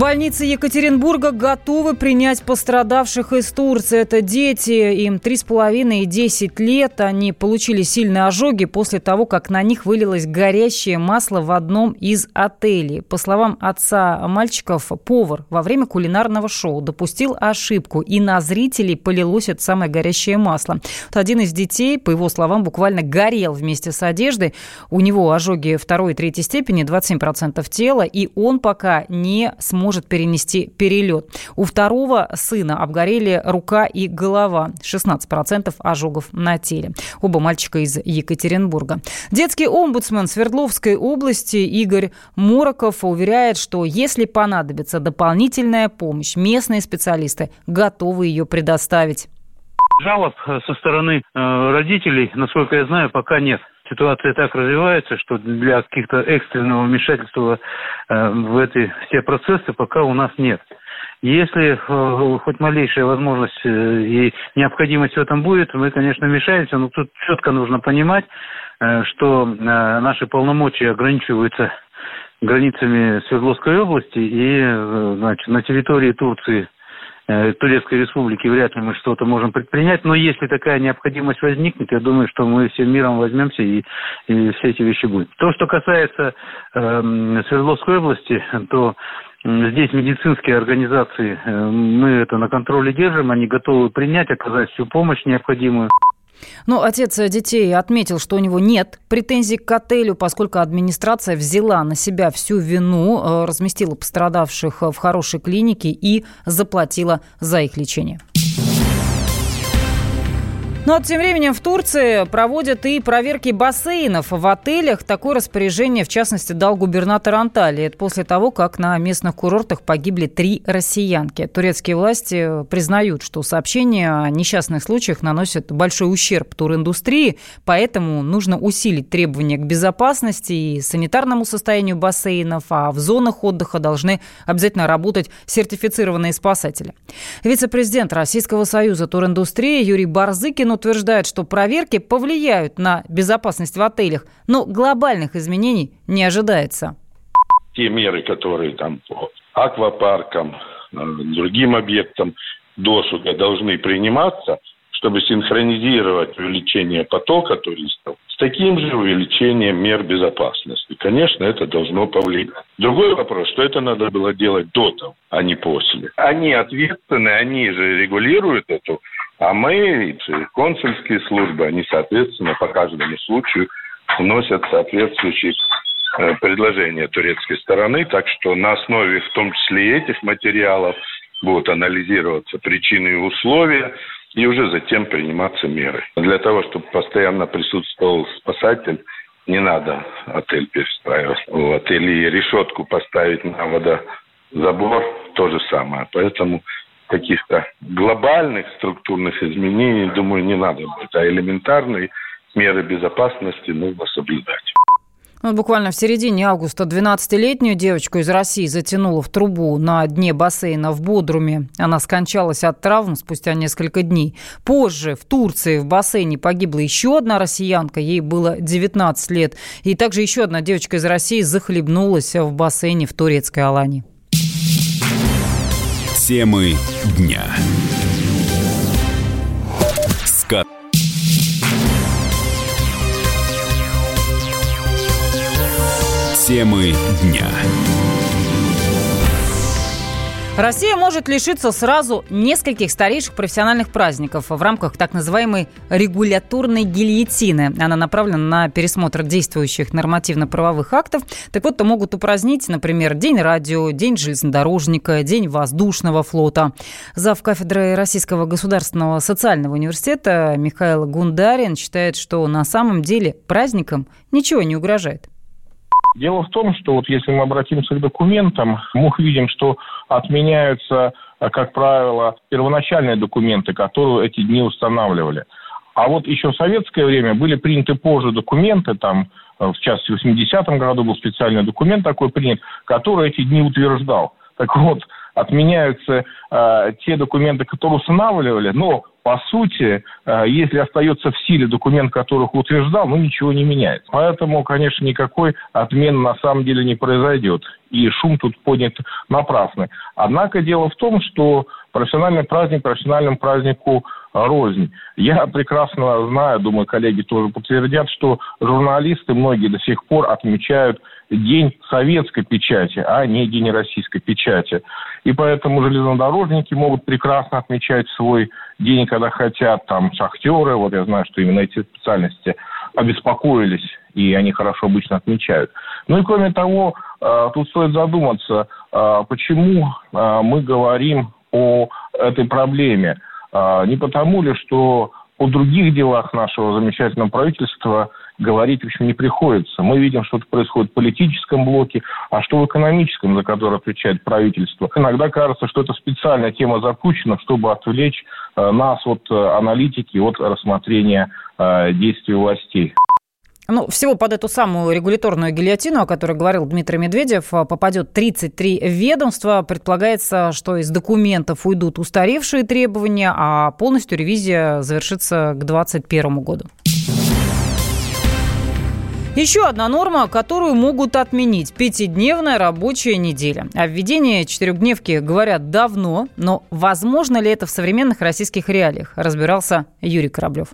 Больницы Екатеринбурга готовы принять пострадавших из Турции. Это дети, им 3,5 и 10 лет. Они получили сильные ожоги после того, как на них вылилось горящее масло в одном из отелей. По словам отца мальчиков, повар во время кулинарного шоу допустил ошибку, и на зрителей полилось это самое горящее масло. Вот один из детей, по его словам, буквально горел вместе с одеждой. У него ожоги второй и третьей степени, 27% тела, и он пока не сможет может перенести перелет. У второго сына обгорели рука и голова. 16% ожогов на теле. Оба мальчика из Екатеринбурга. Детский омбудсмен Свердловской области Игорь Мороков уверяет, что если понадобится дополнительная помощь, местные специалисты готовы ее предоставить. Жалоб со стороны э, родителей, насколько я знаю, пока нет ситуация так развивается, что для каких-то экстренного вмешательства э, в эти все процессы пока у нас нет. Если э, хоть малейшая возможность э, и необходимость в этом будет, мы, конечно, вмешаемся, но тут четко нужно понимать, что наши полномочия ограничиваются границами Свердловской области и значит, на территории Турции – Турецкой Республики вряд ли мы что-то можем предпринять, но если такая необходимость возникнет, я думаю, что мы всем миром возьмемся и, и все эти вещи будут. То, что касается э, Свердловской области, то Здесь медицинские организации, э, мы это на контроле держим, они готовы принять, оказать всю помощь необходимую. Ну, отец детей отметил, что у него нет претензий к отелю, поскольку администрация взяла на себя всю вину, э, разместила пострадавших в хорошей клинике и заплатила за их лечение. Ну а тем временем в Турции проводят и проверки бассейнов в отелях. Такое распоряжение, в частности, дал губернатор Анталии. Это после того, как на местных курортах погибли три россиянки. Турецкие власти признают, что сообщения о несчастных случаях наносят большой ущерб туриндустрии, поэтому нужно усилить требования к безопасности и санитарному состоянию бассейнов, а в зонах отдыха должны обязательно работать сертифицированные спасатели. Вице-президент Российского союза туриндустрии Юрий Барзыкин утверждает, что проверки повлияют на безопасность в отелях, но глобальных изменений не ожидается. Те меры, которые там по аквапаркам, э, другим объектам досуга должны приниматься, чтобы синхронизировать увеличение потока туристов с таким же увеличением мер безопасности. Конечно, это должно повлиять. Другой вопрос, что это надо было делать до того, а не после. Они ответственны, они же регулируют эту а мы, консульские службы, они, соответственно, по каждому случаю вносят соответствующие э, предложения турецкой стороны. Так что на основе, в том числе этих материалов, будут анализироваться причины и условия, и уже затем приниматься меры. Для того, чтобы постоянно присутствовал спасатель, не надо отель перестраивать. Вот. Или решетку поставить на водозабор, то же самое. Поэтому каких-то глобальных структурных изменений, думаю, не надо будет, а элементарные меры безопасности нужно соблюдать. Ну, буквально в середине августа 12-летнюю девочку из России затянуло в трубу на дне бассейна в Бодруме. Она скончалась от травм спустя несколько дней. Позже в Турции в бассейне погибла еще одна россиянка, ей было 19 лет. И также еще одна девочка из России захлебнулась в бассейне в турецкой Алании. Темы дня. Скат. Темы дня. Россия может лишиться сразу нескольких старейших профессиональных праздников в рамках так называемой регуляторной гильотины. Она направлена на пересмотр действующих нормативно-правовых актов. Так вот, то могут упразднить, например, День радио, День железнодорожника, День воздушного флота. Зав. кафедры Российского государственного социального университета Михаил Гундарин считает, что на самом деле праздникам ничего не угрожает. Дело в том, что вот если мы обратимся к документам, мы увидим, что отменяются, как правило, первоначальные документы, которые эти дни устанавливали. А вот еще в советское время были приняты позже документы, там, в частности, в 80-м году был специальный документ такой принят, который эти дни утверждал. Так вот, отменяются э, те документы, которые устанавливали, но по сути, э, если остается в силе документ, который их утверждал, ну ничего не меняется. Поэтому, конечно, никакой отмены на самом деле не произойдет. И шум тут поднят напрасный. Однако дело в том, что профессиональный праздник профессиональному празднику рознь. Я прекрасно знаю, думаю, коллеги тоже подтвердят, что журналисты многие до сих пор отмечают день советской печати, а не день российской печати. И поэтому железнодорожники могут прекрасно отмечать свой день, когда хотят, там, шахтеры, вот я знаю, что именно эти специальности обеспокоились, и они хорошо обычно отмечают. Ну и кроме того, э, тут стоит задуматься, э, почему э, мы говорим о этой проблеме. Не потому ли, что о других делах нашего замечательного правительства говорить, в общем, не приходится. Мы видим, что происходит в политическом блоке, а что в экономическом, за который отвечает правительство. Иногда кажется, что это специальная тема запущена, чтобы отвлечь э, нас от э, аналитики, от рассмотрения э, действий властей. Ну, всего под эту самую регуляторную гильотину, о которой говорил Дмитрий Медведев, попадет 33 ведомства. Предполагается, что из документов уйдут устаревшие требования, а полностью ревизия завершится к 2021 году. Еще одна норма, которую могут отменить – пятидневная рабочая неделя. О введении четырехдневки говорят давно, но возможно ли это в современных российских реалиях, разбирался Юрий Кораблев.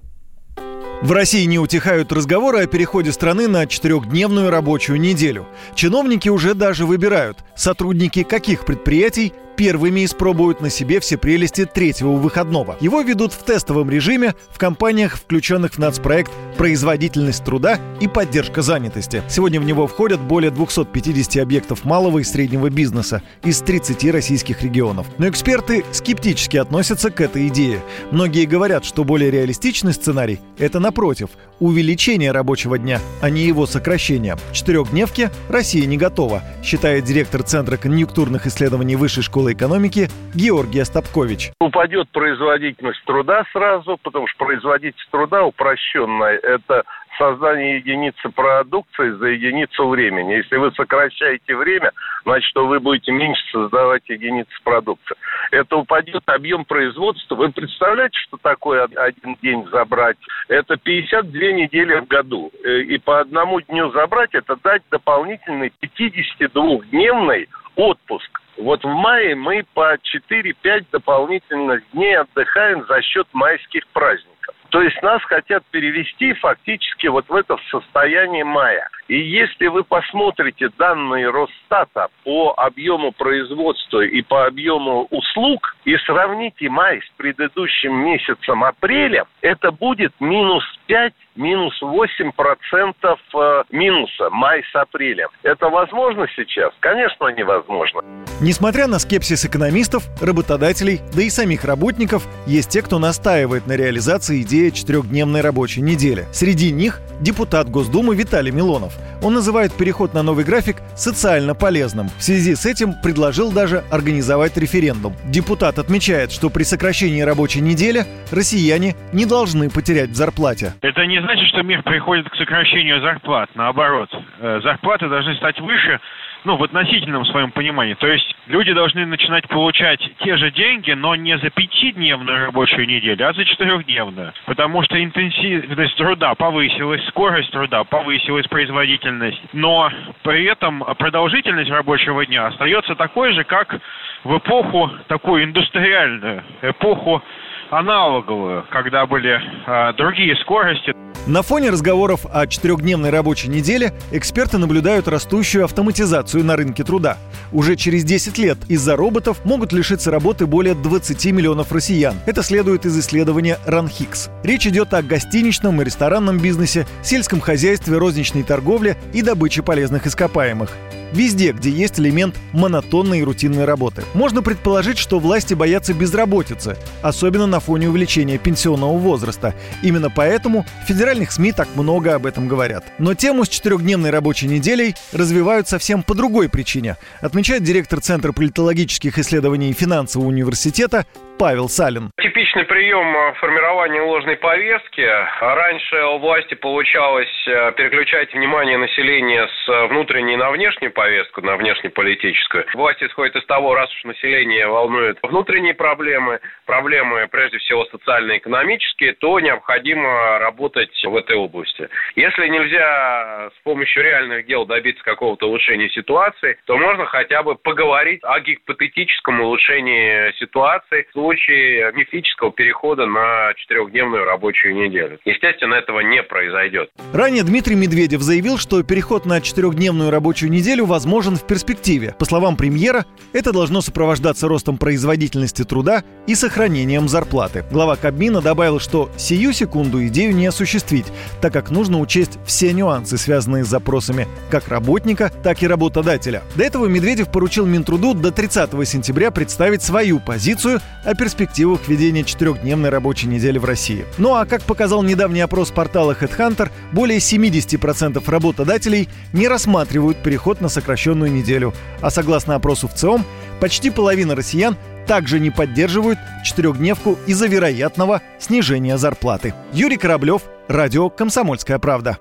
В России не утихают разговоры о переходе страны на четырехдневную рабочую неделю. Чиновники уже даже выбирают, сотрудники каких предприятий первыми испробуют на себе все прелести третьего выходного. Его ведут в тестовом режиме в компаниях, включенных в нацпроект «Производительность труда и поддержка занятости». Сегодня в него входят более 250 объектов малого и среднего бизнеса из 30 российских регионов. Но эксперты скептически относятся к этой идее. Многие говорят, что более реалистичный сценарий – это, напротив, увеличение рабочего дня, а не его сокращение. Четырехдневке Россия не готова, считает директор Центра конъюнктурных исследований Высшей школы школы экономики Георгий Остапкович. Упадет производительность труда сразу, потому что производительность труда упрощенная – это создание единицы продукции за единицу времени. Если вы сокращаете время, значит, что вы будете меньше создавать единицы продукции. Это упадет объем производства. Вы представляете, что такое один день забрать? Это 52 недели в году. Э, и по одному дню забрать, это дать дополнительный 52-дневный отпуск. Вот в мае мы по 4-5 дополнительных дней отдыхаем за счет майских праздников. То есть нас хотят перевести фактически вот в это состояние мая. И если вы посмотрите данные Росстата по объему производства и по объему услуг и сравните май с предыдущим месяцем апреля, это будет минус 5 минус 8 процентов э, минуса май с апрелем. Это возможно сейчас? Конечно, невозможно. Несмотря на скепсис экономистов, работодателей, да и самих работников, есть те, кто настаивает на реализации идеи четырехдневной рабочей недели. Среди них депутат Госдумы Виталий Милонов. Он называет переход на новый график социально полезным. В связи с этим предложил даже организовать референдум. Депутат отмечает, что при сокращении рабочей недели россияне не должны потерять в зарплате. Это не значит, что мир приходит к сокращению зарплат. Наоборот, э, зарплаты должны стать выше, ну, в относительном своем понимании. То есть люди должны начинать получать те же деньги, но не за пятидневную рабочую неделю, а за четырехдневную. Потому что интенсивность труда повысилась, скорость труда повысилась, производительность. Но при этом продолжительность рабочего дня остается такой же, как в эпоху такую индустриальную, эпоху аналоговую, когда были э, другие скорости. На фоне разговоров о четырехдневной рабочей неделе эксперты наблюдают растущую автоматизацию на рынке труда. Уже через 10 лет из-за роботов могут лишиться работы более 20 миллионов россиян. Это следует из исследования RunHix. Речь идет о гостиничном и ресторанном бизнесе, сельском хозяйстве, розничной торговле и добыче полезных ископаемых везде, где есть элемент монотонной и рутинной работы. Можно предположить, что власти боятся безработицы, особенно на фоне увеличения пенсионного возраста. Именно поэтому в федеральных СМИ так много об этом говорят. Но тему с четырехдневной рабочей неделей развивают совсем по другой причине, отмечает директор Центра политологических исследований финансового университета Павел Салин Типичный прием э, формирования ложной повестки. Раньше у власти получалось э, переключать внимание населения с внутренней на внешнюю повестку, на внешнеполитическую. Власть исходит из того, раз уж население волнует внутренние проблемы, проблемы прежде всего социально-экономические, то необходимо работать в этой области. Если нельзя с помощью реальных дел добиться какого-то улучшения ситуации, то можно хотя бы поговорить о гипотетическом улучшении ситуации в случае мифического перехода на четырехдневную рабочую неделю. Естественно, этого не произойдет. Ранее Дмитрий Медведев заявил, что переход на четырехдневную рабочую неделю возможен в перспективе. По словам премьера, это должно сопровождаться ростом производительности труда и сохранением зарплаты. Глава Кабмина добавил, что сию секунду идею не осуществить, так как нужно учесть все нюансы, связанные с запросами как работника, так и работодателя. До этого Медведев поручил Минтруду до 30 сентября представить свою позицию о перспективах введения четырехдневной рабочей недели в России. Ну а как показал недавний опрос портала HeadHunter, более 70% работодателей не рассматривают переход на сокращенную неделю. А согласно опросу в ЦИОМ, почти половина россиян также не поддерживают четырехдневку из-за вероятного снижения зарплаты. Юрий Кораблев, Радио «Комсомольская правда».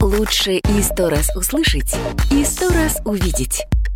Лучше и сто раз услышать, и сто раз увидеть.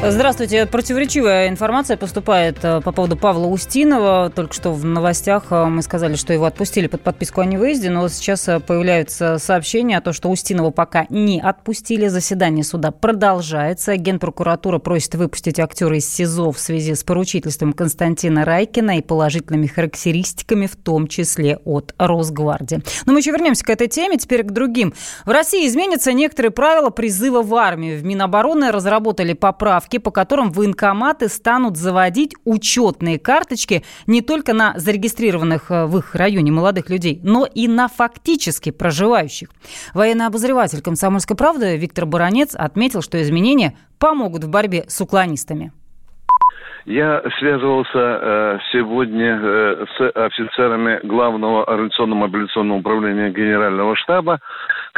Здравствуйте. Противоречивая информация поступает э, по поводу Павла Устинова. Только что в новостях э, мы сказали, что его отпустили под подписку о невыезде, но сейчас э, появляются сообщения о том, что Устинова пока не отпустили. Заседание суда продолжается. Генпрокуратура просит выпустить актера из СИЗО в связи с поручительством Константина Райкина и положительными характеристиками, в том числе от Росгвардии. Но мы еще вернемся к этой теме, теперь к другим. В России изменятся некоторые правила призыва в армию. В Минобороны разработали поправки поправки, по которым военкоматы станут заводить учетные карточки не только на зарегистрированных э, в их районе молодых людей, но и на фактически проживающих. Военный обозреватель «Комсомольской правды» Виктор Баранец отметил, что изменения помогут в борьбе с уклонистами. Я связывался э, сегодня э, с офицерами главного организационного мобилизационного управления Генерального штаба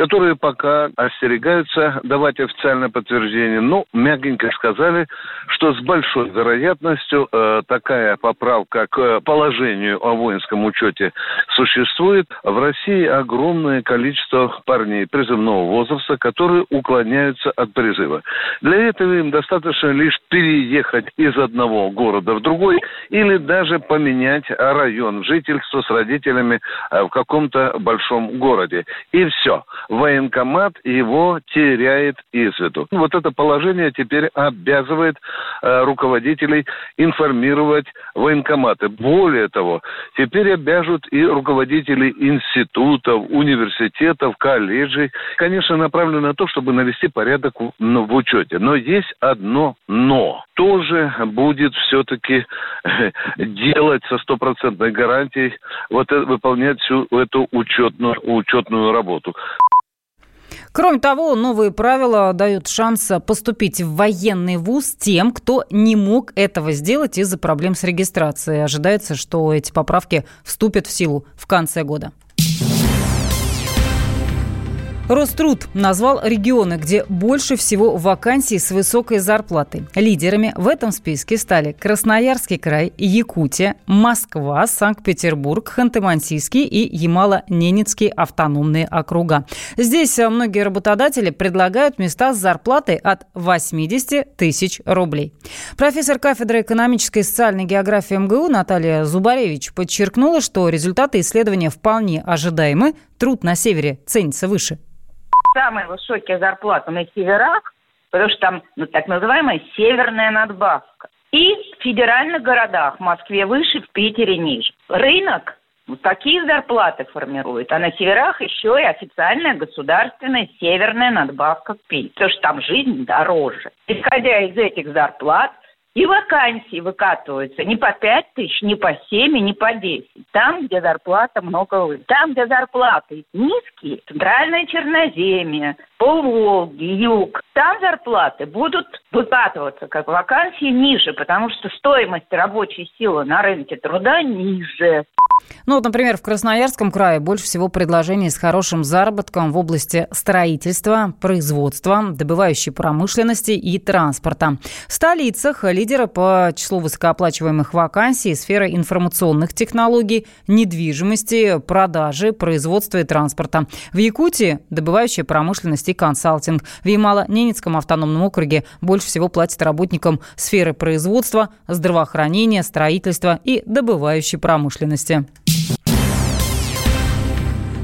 которые пока остерегаются давать официальное подтверждение, но мягенько сказали, что с большой вероятностью э, такая поправка к положению о воинском учете существует. В России огромное количество парней призывного возраста, которые уклоняются от призыва. Для этого им достаточно лишь переехать из одного города в другой или даже поменять район жительства с родителями э, в каком-то большом городе. И все военкомат его теряет из виду. Вот это положение теперь обязывает э, руководителей информировать военкоматы. Более того, теперь обяжут и руководителей институтов, университетов, колледжей. Конечно, направлено на то, чтобы навести порядок в, ну, в учете. Но есть одно «но». Тоже будет все-таки э, делать со стопроцентной гарантией, вот это, выполнять всю эту учетную, учетную работу. Кроме того, новые правила дают шанс поступить в военный вуз тем, кто не мог этого сделать из-за проблем с регистрацией. Ожидается, что эти поправки вступят в силу в конце года. Роструд назвал регионы, где больше всего вакансий с высокой зарплатой. Лидерами в этом списке стали Красноярский край, Якутия, Москва, Санкт-Петербург, Ханты-Мансийский и Ямало-Ненецкий автономные округа. Здесь многие работодатели предлагают места с зарплатой от 80 тысяч рублей. Профессор кафедры экономической и социальной географии МГУ Наталья Зубаревич подчеркнула, что результаты исследования вполне ожидаемы, труд на севере ценится выше самые высокие зарплаты на северах, потому что там ну, так называемая северная надбавка. И в федеральных городах, в Москве выше, в Питере ниже. Рынок вот такие зарплаты формирует, а на северах еще и официальная государственная северная надбавка к пенсии, потому что там жизнь дороже. Исходя из этих зарплат, И вакансии выкатываются не по 5 тысяч, не по 7, не по 10. Там, где зарплата много выше. Там, где зарплаты низкие, центральное Черноземье, полволги, юг, там зарплаты будут выкатываться как вакансии ниже, потому что стоимость рабочей силы на рынке труда ниже. Ну вот, например, в Красноярском крае больше всего предложений с хорошим заработком в области строительства, производства, добывающей промышленности и транспорта. В столицах лидеры по числу высокооплачиваемых вакансий сфера информационных технологий, недвижимости, продажи, производства и транспорта. В Якутии – добывающая промышленность и консалтинг. В Ямало-Ненецком автономном округе больше всего платят работникам сферы производства, здравоохранения, строительства и добывающей промышленности.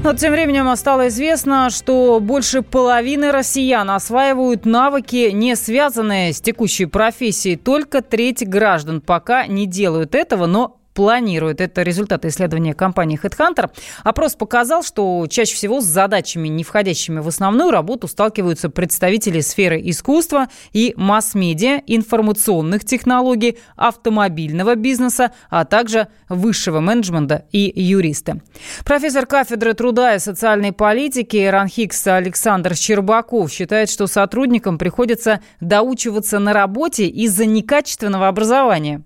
Вот тем временем стало известно, что больше половины россиян осваивают навыки, не связанные с текущей профессией. Только треть граждан пока не делают этого, но планирует. Это результаты исследования компании HeadHunter. Опрос показал, что чаще всего с задачами, не входящими в основную работу, сталкиваются представители сферы искусства и масс-медиа, информационных технологий, автомобильного бизнеса, а также высшего менеджмента и юристы. Профессор кафедры труда и социальной политики РАНХИКС Александр Щербаков считает, что сотрудникам приходится доучиваться на работе из-за некачественного образования.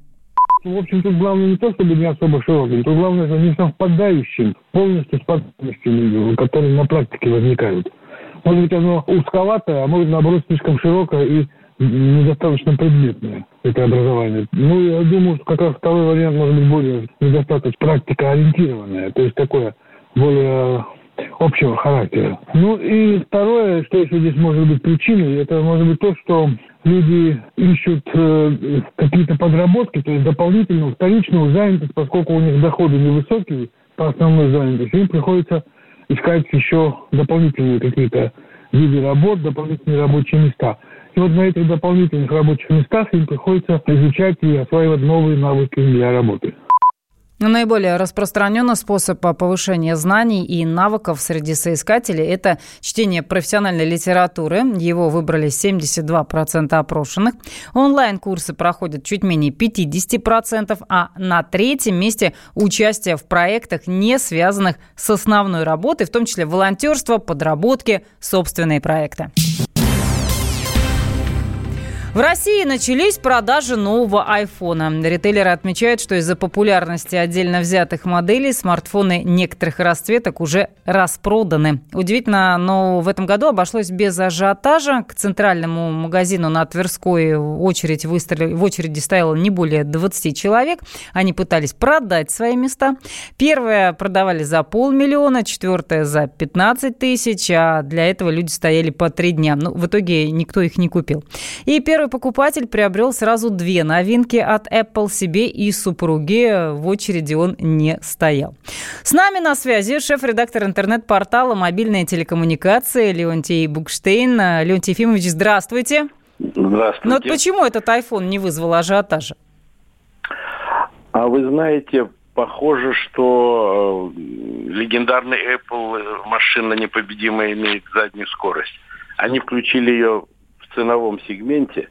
В общем, тут главное не то, чтобы не особо широким, тут главное, что не совпадающим полностью с потребностями, которые на практике возникают. Может быть, оно узковатое, а может, наоборот, слишком широкое и недостаточно предметное, это образование. Ну, я думаю, что как раз второй вариант может быть более недостаточно практикоориентированное, то есть такое более общего характера. Ну и второе, что еще здесь может быть причиной, это может быть то, что люди ищут э, какие-то подработки, то есть дополнительную, вторичную занятость, поскольку у них доходы невысокие по основной занятости, им приходится искать еще дополнительные какие-то виды работ, дополнительные рабочие места. И вот на этих дополнительных рабочих местах им приходится изучать и осваивать новые навыки для работы. Наиболее распространенный способ повышения знаний и навыков среди соискателей – это чтение профессиональной литературы. Его выбрали 72% опрошенных. Онлайн-курсы проходят чуть менее 50%, а на третьем месте участие в проектах, не связанных с основной работой, в том числе волонтерство, подработки, собственные проекты. В России начались продажи нового айфона. Ритейлеры отмечают, что из-за популярности отдельно взятых моделей смартфоны некоторых расцветок уже распроданы. Удивительно, но в этом году обошлось без ажиотажа. К центральному магазину на Тверской очередь выстроили, в очереди стояло не более 20 человек. Они пытались продать свои места. Первое продавали за полмиллиона, четвертое за 15 тысяч, а для этого люди стояли по три дня. Ну, в итоге никто их не купил. И первый Первый покупатель приобрел сразу две новинки от Apple себе и супруге. В очереди он не стоял. С нами на связи шеф-редактор интернет-портала «Мобильные телекоммуникации» Леонтий Букштейн. Леонтий Ефимович, здравствуйте. Здравствуйте. Но вот почему этот iPhone не вызвал ажиотажа? А вы знаете, похоже, что э, легендарный Apple э, машина непобедимая имеет заднюю скорость. Они включили ее ценовом сегменте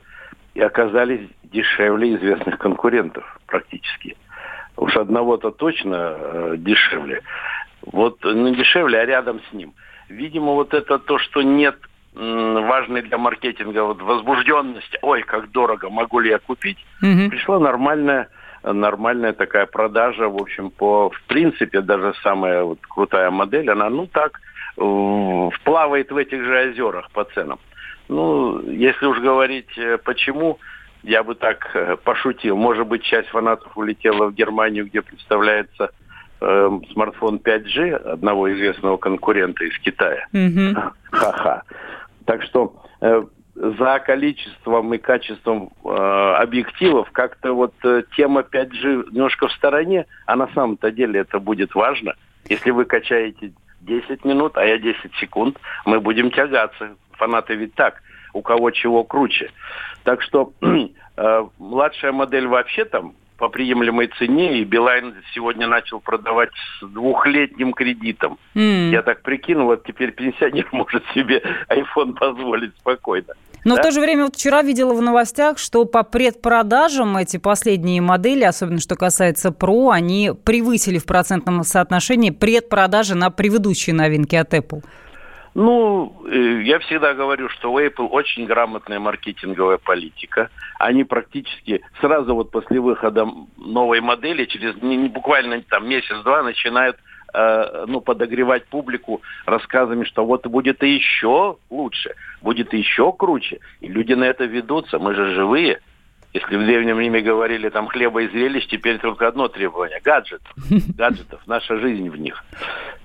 и оказались дешевле известных конкурентов практически. Уж одного-то точно э, дешевле. Вот не ну, дешевле, а рядом с ним. Видимо, вот это то, что нет важной для маркетинга вот возбужденность, ой, как дорого, могу ли я купить, угу. пришла нормальная нормальная такая продажа, в общем, по, в принципе, даже самая вот крутая модель, она, ну так, вплавает в этих же озерах по ценам. Ну, если уж говорить э, почему, я бы так э, пошутил. Может быть, часть фанатов улетела в Германию, где представляется э, смартфон 5G одного известного конкурента из Китая. Mm-hmm. Ха-ха. Так что э, за количеством и качеством э, объективов как-то вот э, тема 5G немножко в стороне, а на самом-то деле это будет важно. Если вы качаете 10 минут, а я 10 секунд, мы будем тягаться фанаты ведь так, у кого чего круче. Так что э, младшая модель вообще там по приемлемой цене, и Билайн сегодня начал продавать с двухлетним кредитом. Mm. Я так прикинул, вот теперь пенсионер может себе iPhone позволить спокойно. Но да? в то же время вот вчера видела в новостях, что по предпродажам эти последние модели, особенно что касается Pro, они превысили в процентном соотношении предпродажи на предыдущие новинки от Apple. Ну, э, я всегда говорю, что у Apple очень грамотная маркетинговая политика. Они практически сразу вот после выхода новой модели, через не, не буквально там месяц-два начинают э, ну, подогревать публику рассказами, что вот будет и еще лучше, будет и еще круче. И люди на это ведутся, мы же живые. Если в Древнем Риме говорили там хлеба и зрелищ, теперь только одно требование – гаджетов. Гаджетов, наша жизнь в них.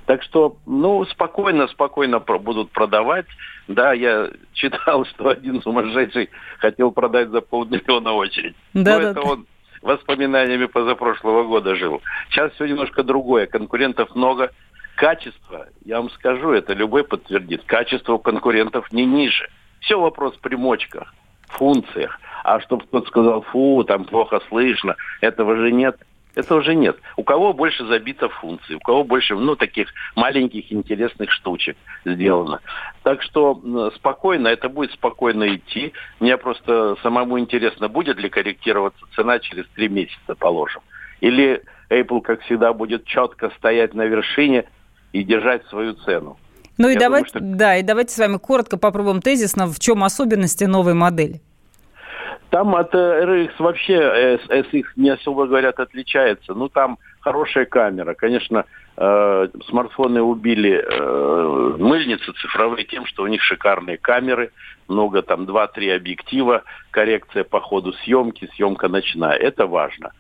Так что, ну, спокойно, спокойно будут продавать. Да, я читал, что один сумасшедший хотел продать за полмиллиона очередь. Да, Но да, это да. он воспоминаниями позапрошлого года жил. Сейчас все немножко другое. Конкурентов много. Качество, я вам скажу, это любой подтвердит, качество у конкурентов не ниже. Все вопрос в примочках, функциях. А чтобы кто-то сказал, фу, там плохо слышно, этого же нет. Этого же нет. У кого больше забито функций, у кого больше, ну, таких маленьких интересных штучек сделано. Так что спокойно, это будет спокойно идти. Мне просто самому интересно, будет ли корректироваться цена через три месяца, положим. Или Apple, как всегда, будет четко стоять на вершине и держать свою цену. Ну и давайте, думаю, что... да, и давайте с вами коротко попробуем тезисно, в чем особенности новой модели. Там от RX вообще SX не особо говорят отличается. Ну, там хорошая камера. Конечно, э, смартфоны убили э, мыльницы цифровые тем, что у них шикарные камеры, много там 2-3 объектива, коррекция по ходу съемки, съемка ночная. Это важно.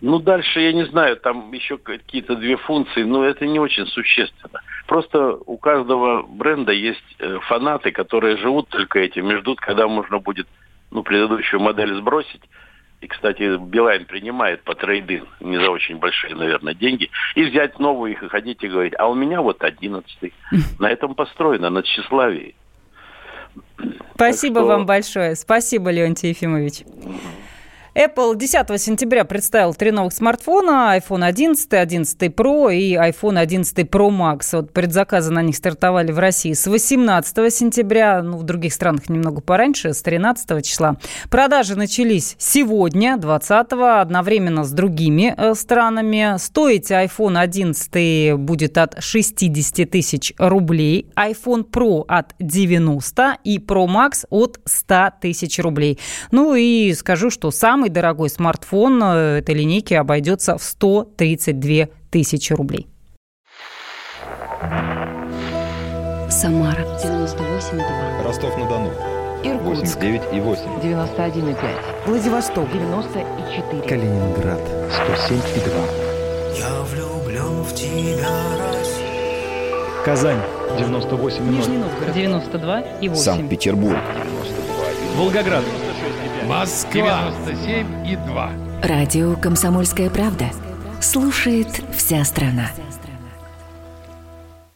Ну, дальше, я не знаю, там еще какие-то две функции, но это не очень существенно. Просто у каждого бренда есть э, фанаты, которые живут только этим и ждут, когда можно будет ну, предыдущую модель сбросить. И, кстати, Билайн принимает по трейдин, не за очень большие, наверное, деньги, и взять новую их и ходить и говорить, а у меня вот одиннадцатый. На этом построено, на тщеславии. Спасибо что... вам большое. Спасибо, Леонтий Ефимович. Apple 10 сентября представил три новых смартфона, iPhone 11, 11 Pro и iPhone 11 Pro Max. Вот предзаказы на них стартовали в России с 18 сентября, ну, в других странах немного пораньше, с 13 числа. Продажи начались сегодня, 20 одновременно с другими э, странами. Стоить iPhone 11 будет от 60 тысяч рублей, iPhone Pro от 90 и Pro Max от 100 тысяч рублей. Ну и скажу, что самый самый дорогой смартфон э, этой линейки обойдется в 132 тысячи рублей. Самара 98,2. Ростов-на-Дону. Иркутск. 89,8. 91,5. Владивосток. 94. Калининград. 107,2. Я влюблен в тебя, Россия. Казань. 98,0. Нижний Новгород. 92,8. Санкт-Петербург. 92,8. Волгоград. Москва 97 и 2. Радио «Комсомольская правда». Слушает вся страна.